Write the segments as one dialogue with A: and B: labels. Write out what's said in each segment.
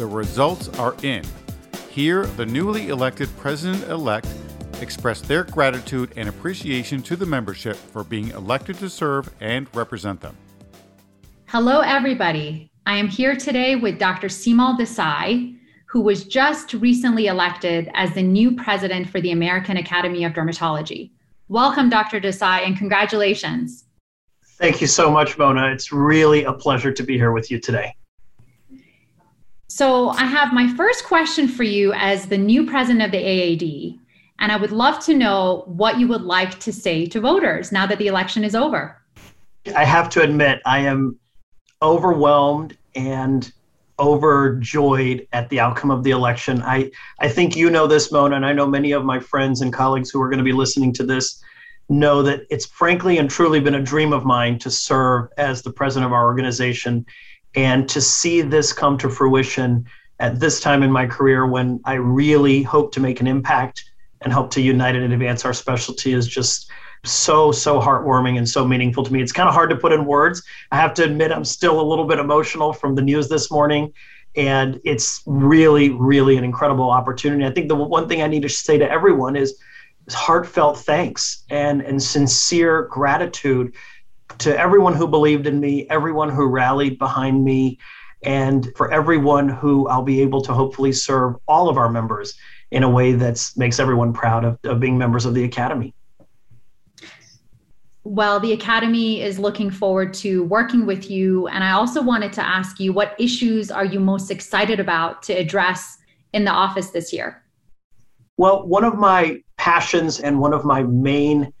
A: the results are in. Here, the newly elected president elect expressed their gratitude and appreciation to the membership for being elected to serve and represent them.
B: Hello, everybody. I am here today with Dr. Seemal Desai, who was just recently elected as the new president for the American Academy of Dermatology. Welcome, Dr. Desai, and congratulations.
C: Thank you so much, Mona. It's really a pleasure to be here with you today.
B: So, I have my first question for you as the new president of the AAD, and I would love to know what you would like to say to voters now that the election is over.
C: I have to admit, I am overwhelmed and overjoyed at the outcome of the election. I, I think you know this, Mona, and I know many of my friends and colleagues who are going to be listening to this know that it's frankly and truly been a dream of mine to serve as the president of our organization and to see this come to fruition at this time in my career when I really hope to make an impact and help to unite and advance our specialty is just so so heartwarming and so meaningful to me. It's kind of hard to put in words. I have to admit I'm still a little bit emotional from the news this morning and it's really really an incredible opportunity. I think the one thing I need to say to everyone is, is heartfelt thanks and and sincere gratitude to everyone who believed in me, everyone who rallied behind me and for everyone who I'll be able to hopefully serve all of our members in a way that makes everyone proud of, of being members of the academy
B: well, the Academy is looking forward to working with you. And I also wanted to ask you what issues are you most excited about to address in the office this year?
C: Well, one of my passions and one of my main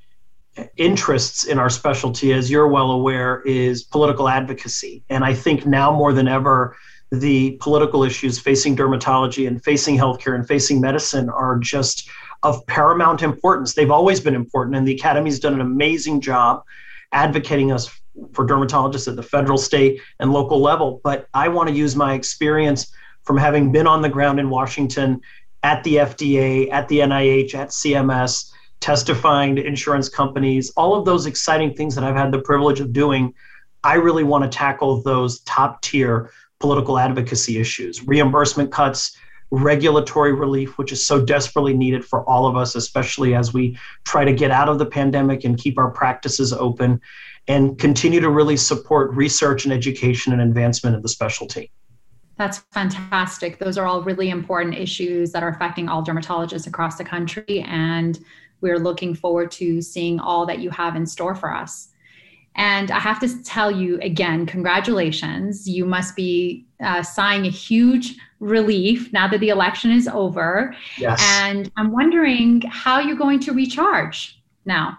C: interests in our specialty, as you're well aware, is political advocacy. And I think now more than ever, the political issues facing dermatology and facing healthcare and facing medicine are just of paramount importance. They've always been important, and the Academy's done an amazing job advocating us for dermatologists at the federal, state, and local level. But I want to use my experience from having been on the ground in Washington at the FDA, at the NIH, at CMS, testifying to insurance companies, all of those exciting things that I've had the privilege of doing. I really want to tackle those top tier political advocacy issues, reimbursement cuts, regulatory relief, which is so desperately needed for all of us, especially as we try to get out of the pandemic and keep our practices open and continue to really support research and education and advancement of the specialty.
B: That's fantastic. Those are all really important issues that are affecting all dermatologists across the country. And we're looking forward to seeing all that you have in store for us. And I have to tell you again, congratulations. You must be uh, sighing a huge relief now that the election is over.
C: Yes.
B: And I'm wondering how you're going to recharge now.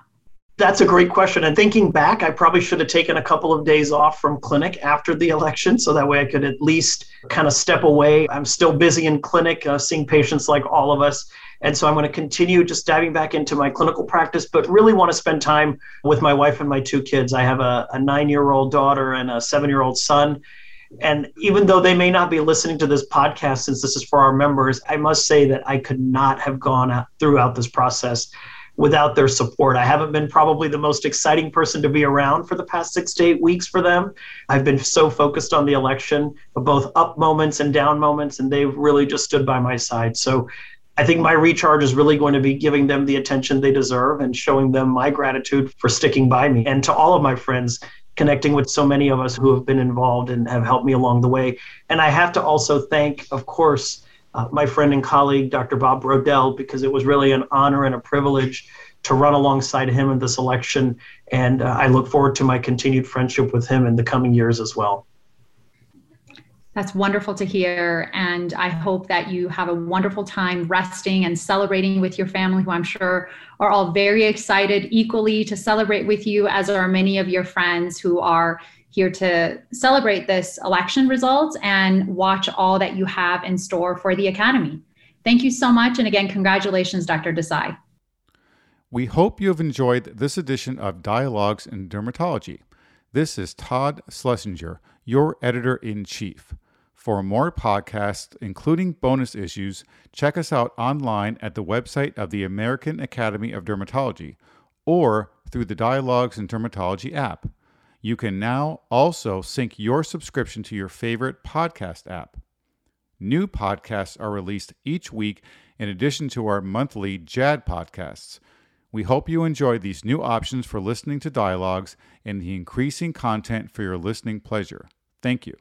C: That's a great question. And thinking back, I probably should have taken a couple of days off from clinic after the election so that way I could at least kind of step away. I'm still busy in clinic, uh, seeing patients like all of us. And so I'm going to continue just diving back into my clinical practice, but really want to spend time with my wife and my two kids. I have a, a nine year old daughter and a seven year old son. And even though they may not be listening to this podcast since this is for our members, I must say that I could not have gone throughout this process without their support. I haven't been probably the most exciting person to be around for the past six to eight weeks for them. I've been so focused on the election, both up moments and down moments, and they've really just stood by my side. So I think my recharge is really going to be giving them the attention they deserve and showing them my gratitude for sticking by me. And to all of my friends, connecting with so many of us who have been involved and have helped me along the way. And I have to also thank, of course, uh, my friend and colleague, Dr. Bob Brodell, because it was really an honor and a privilege to run alongside him in this election. And uh, I look forward to my continued friendship with him in the coming years as well.
B: That's wonderful to hear. And I hope that you have a wonderful time resting and celebrating with your family, who I'm sure are all very excited equally to celebrate with you, as are many of your friends who are here to celebrate this election result and watch all that you have in store for the Academy. Thank you so much. And again, congratulations, Dr. Desai.
A: We hope you have enjoyed this edition of Dialogues in Dermatology. This is Todd Schlesinger, your editor in chief. For more podcasts, including bonus issues, check us out online at the website of the American Academy of Dermatology or through the Dialogues in Dermatology app. You can now also sync your subscription to your favorite podcast app. New podcasts are released each week in addition to our monthly JAAD podcasts. We hope you enjoy these new options for listening to dialogues and the increasing content for your listening pleasure. Thank you.